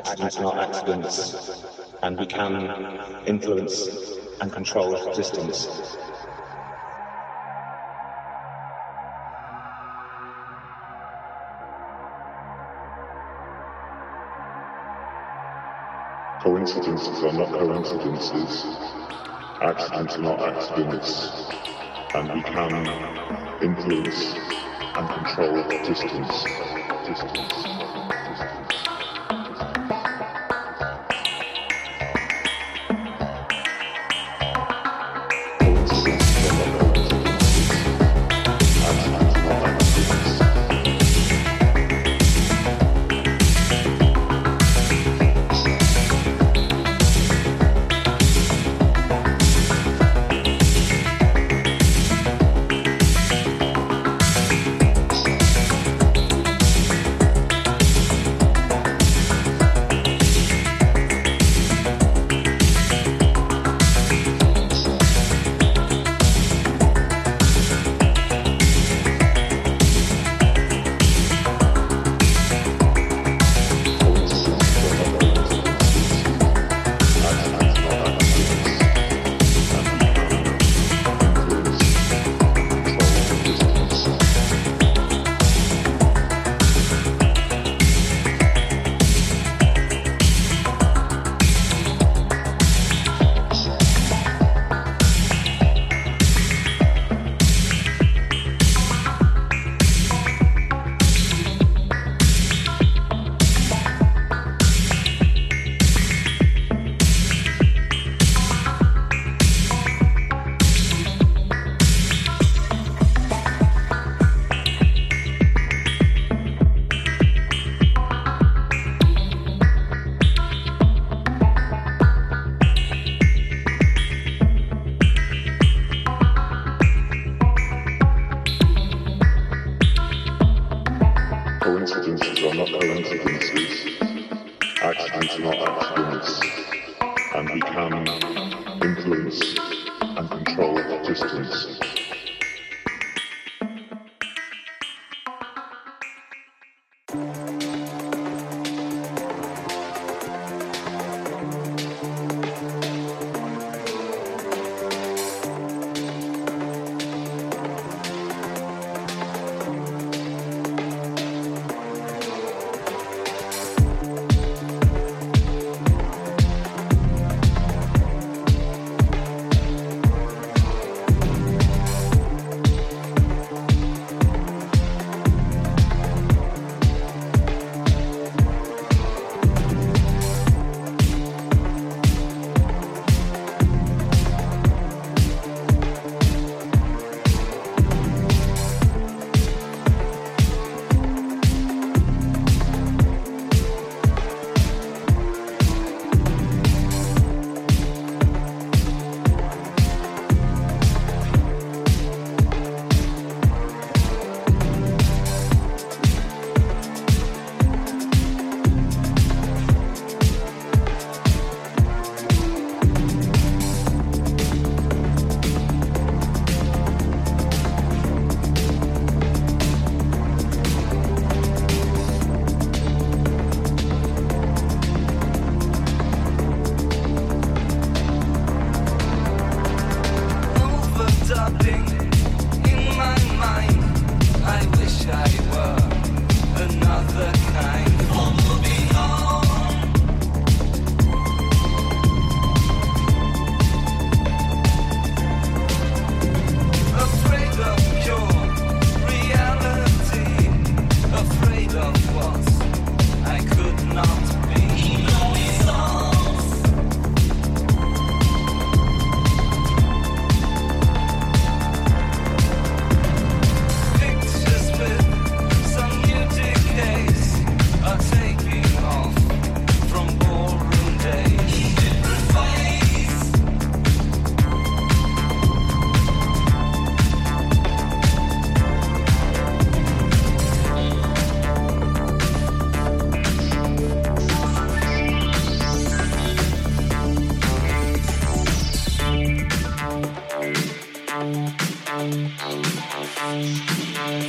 Accidents are not accidents. And we can influence and control distance. Coincidences are not coincidences. Accidents are not accidents. And we can influence and control. Distance. Distance.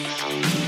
Autumn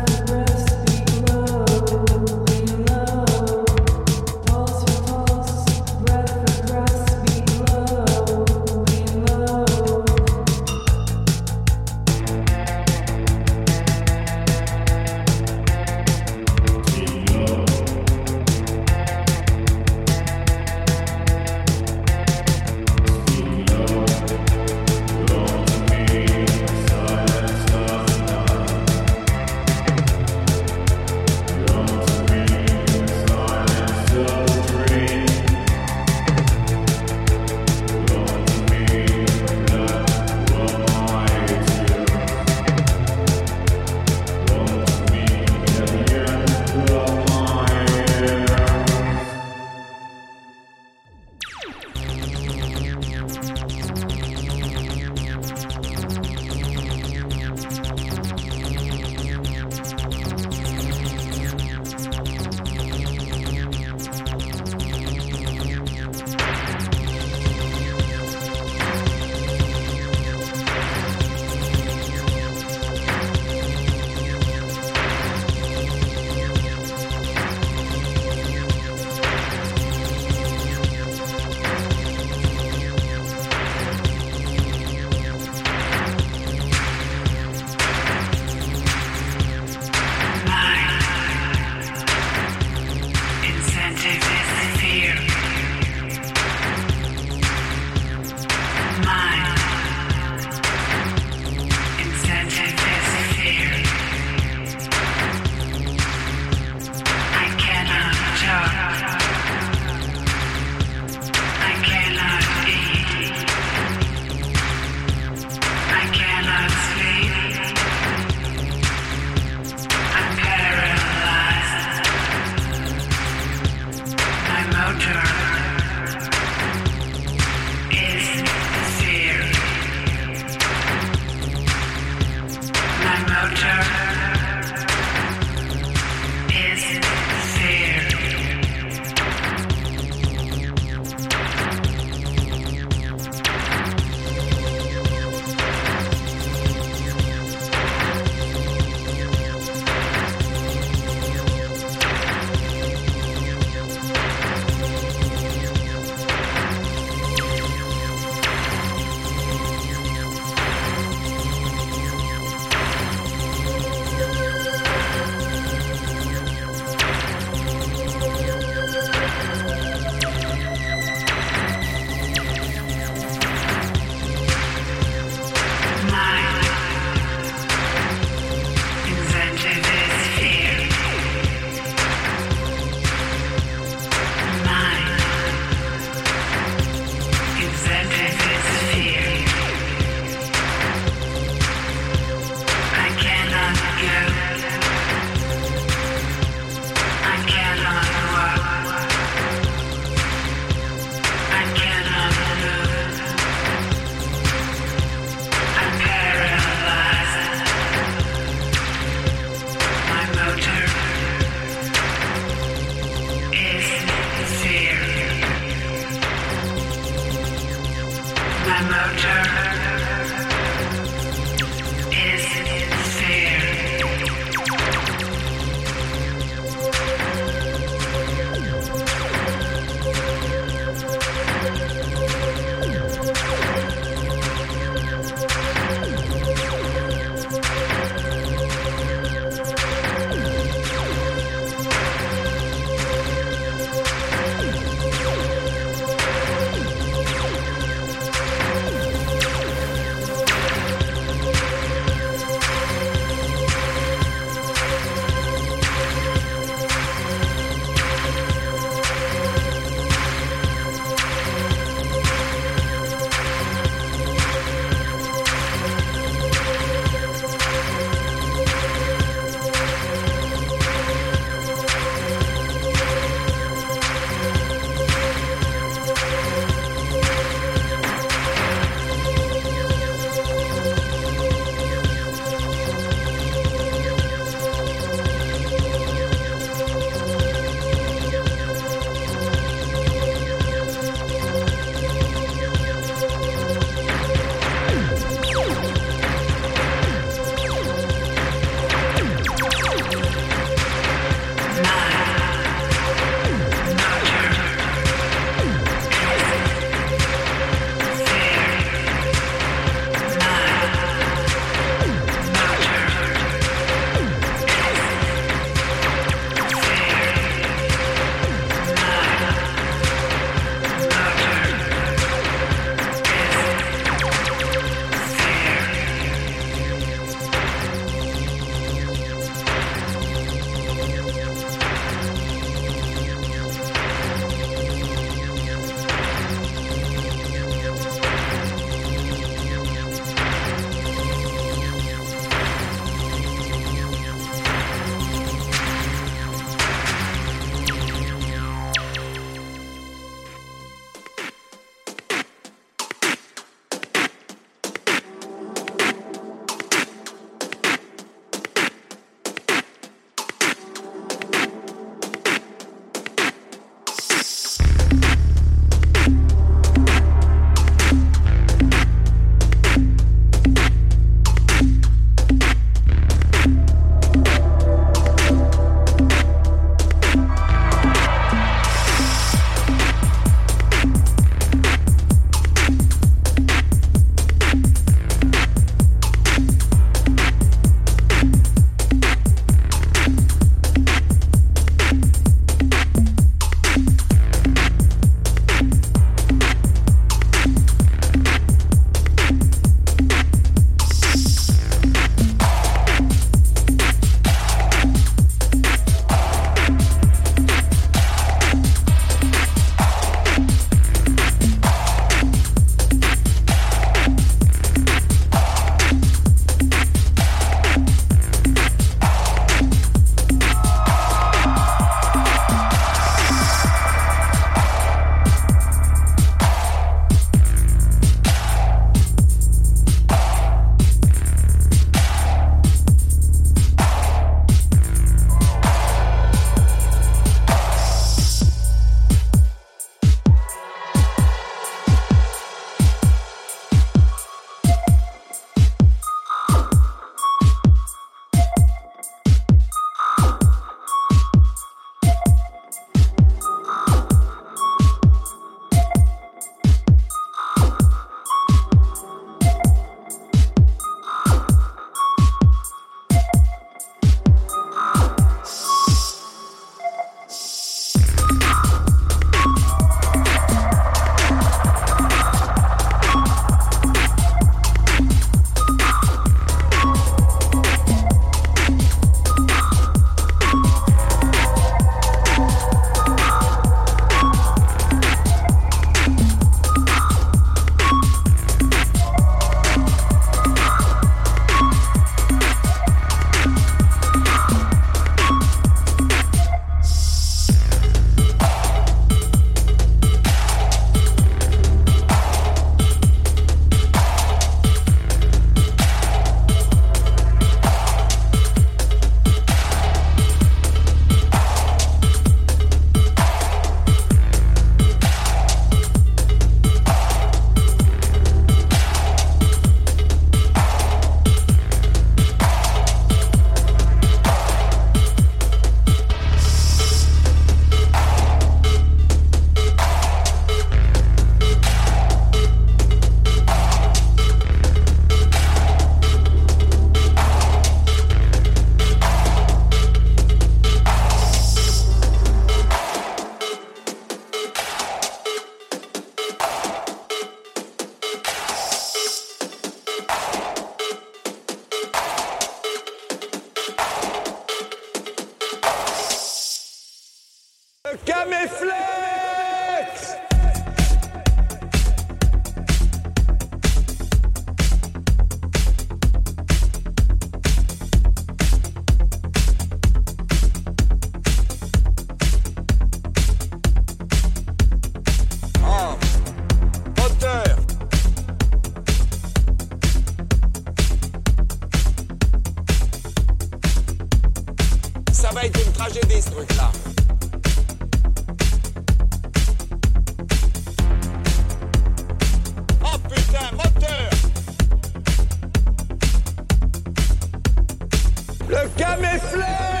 They fled!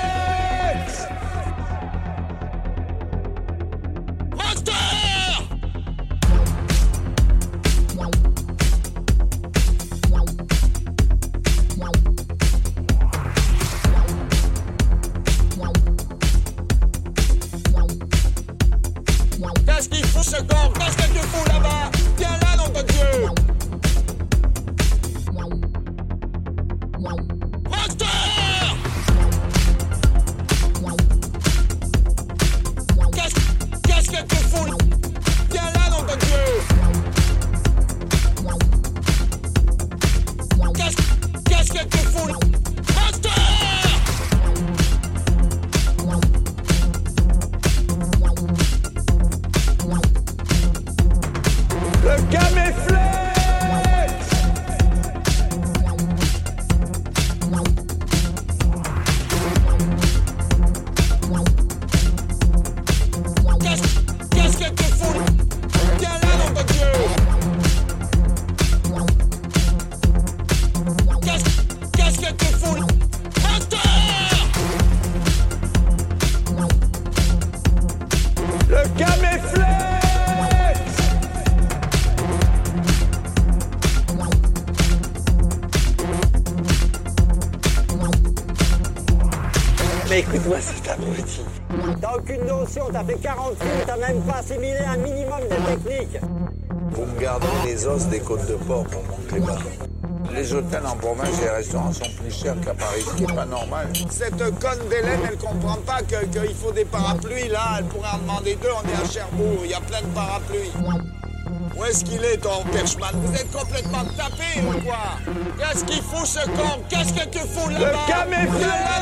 T'as fait 40 films, t'as même pas assimilé un minimum de technique. Vous me gardez les os des côtes de porc pour mon clébard. Les hôtels en province et les restaurants sont plus chers qu'à Paris, ce qui n'est pas normal. Cette conne d'Hélène, elle comprend pas qu'il faut des parapluies là. Elle pourrait en demander deux, on est à Cherbourg, il y a plein de parapluies. Où est-ce qu'il est, ton Perchman? Vous êtes complètement tapé ou quoi? Qu'est-ce qu'il fout ce con? Qu'est-ce que tu fous là-bas? Le caméflage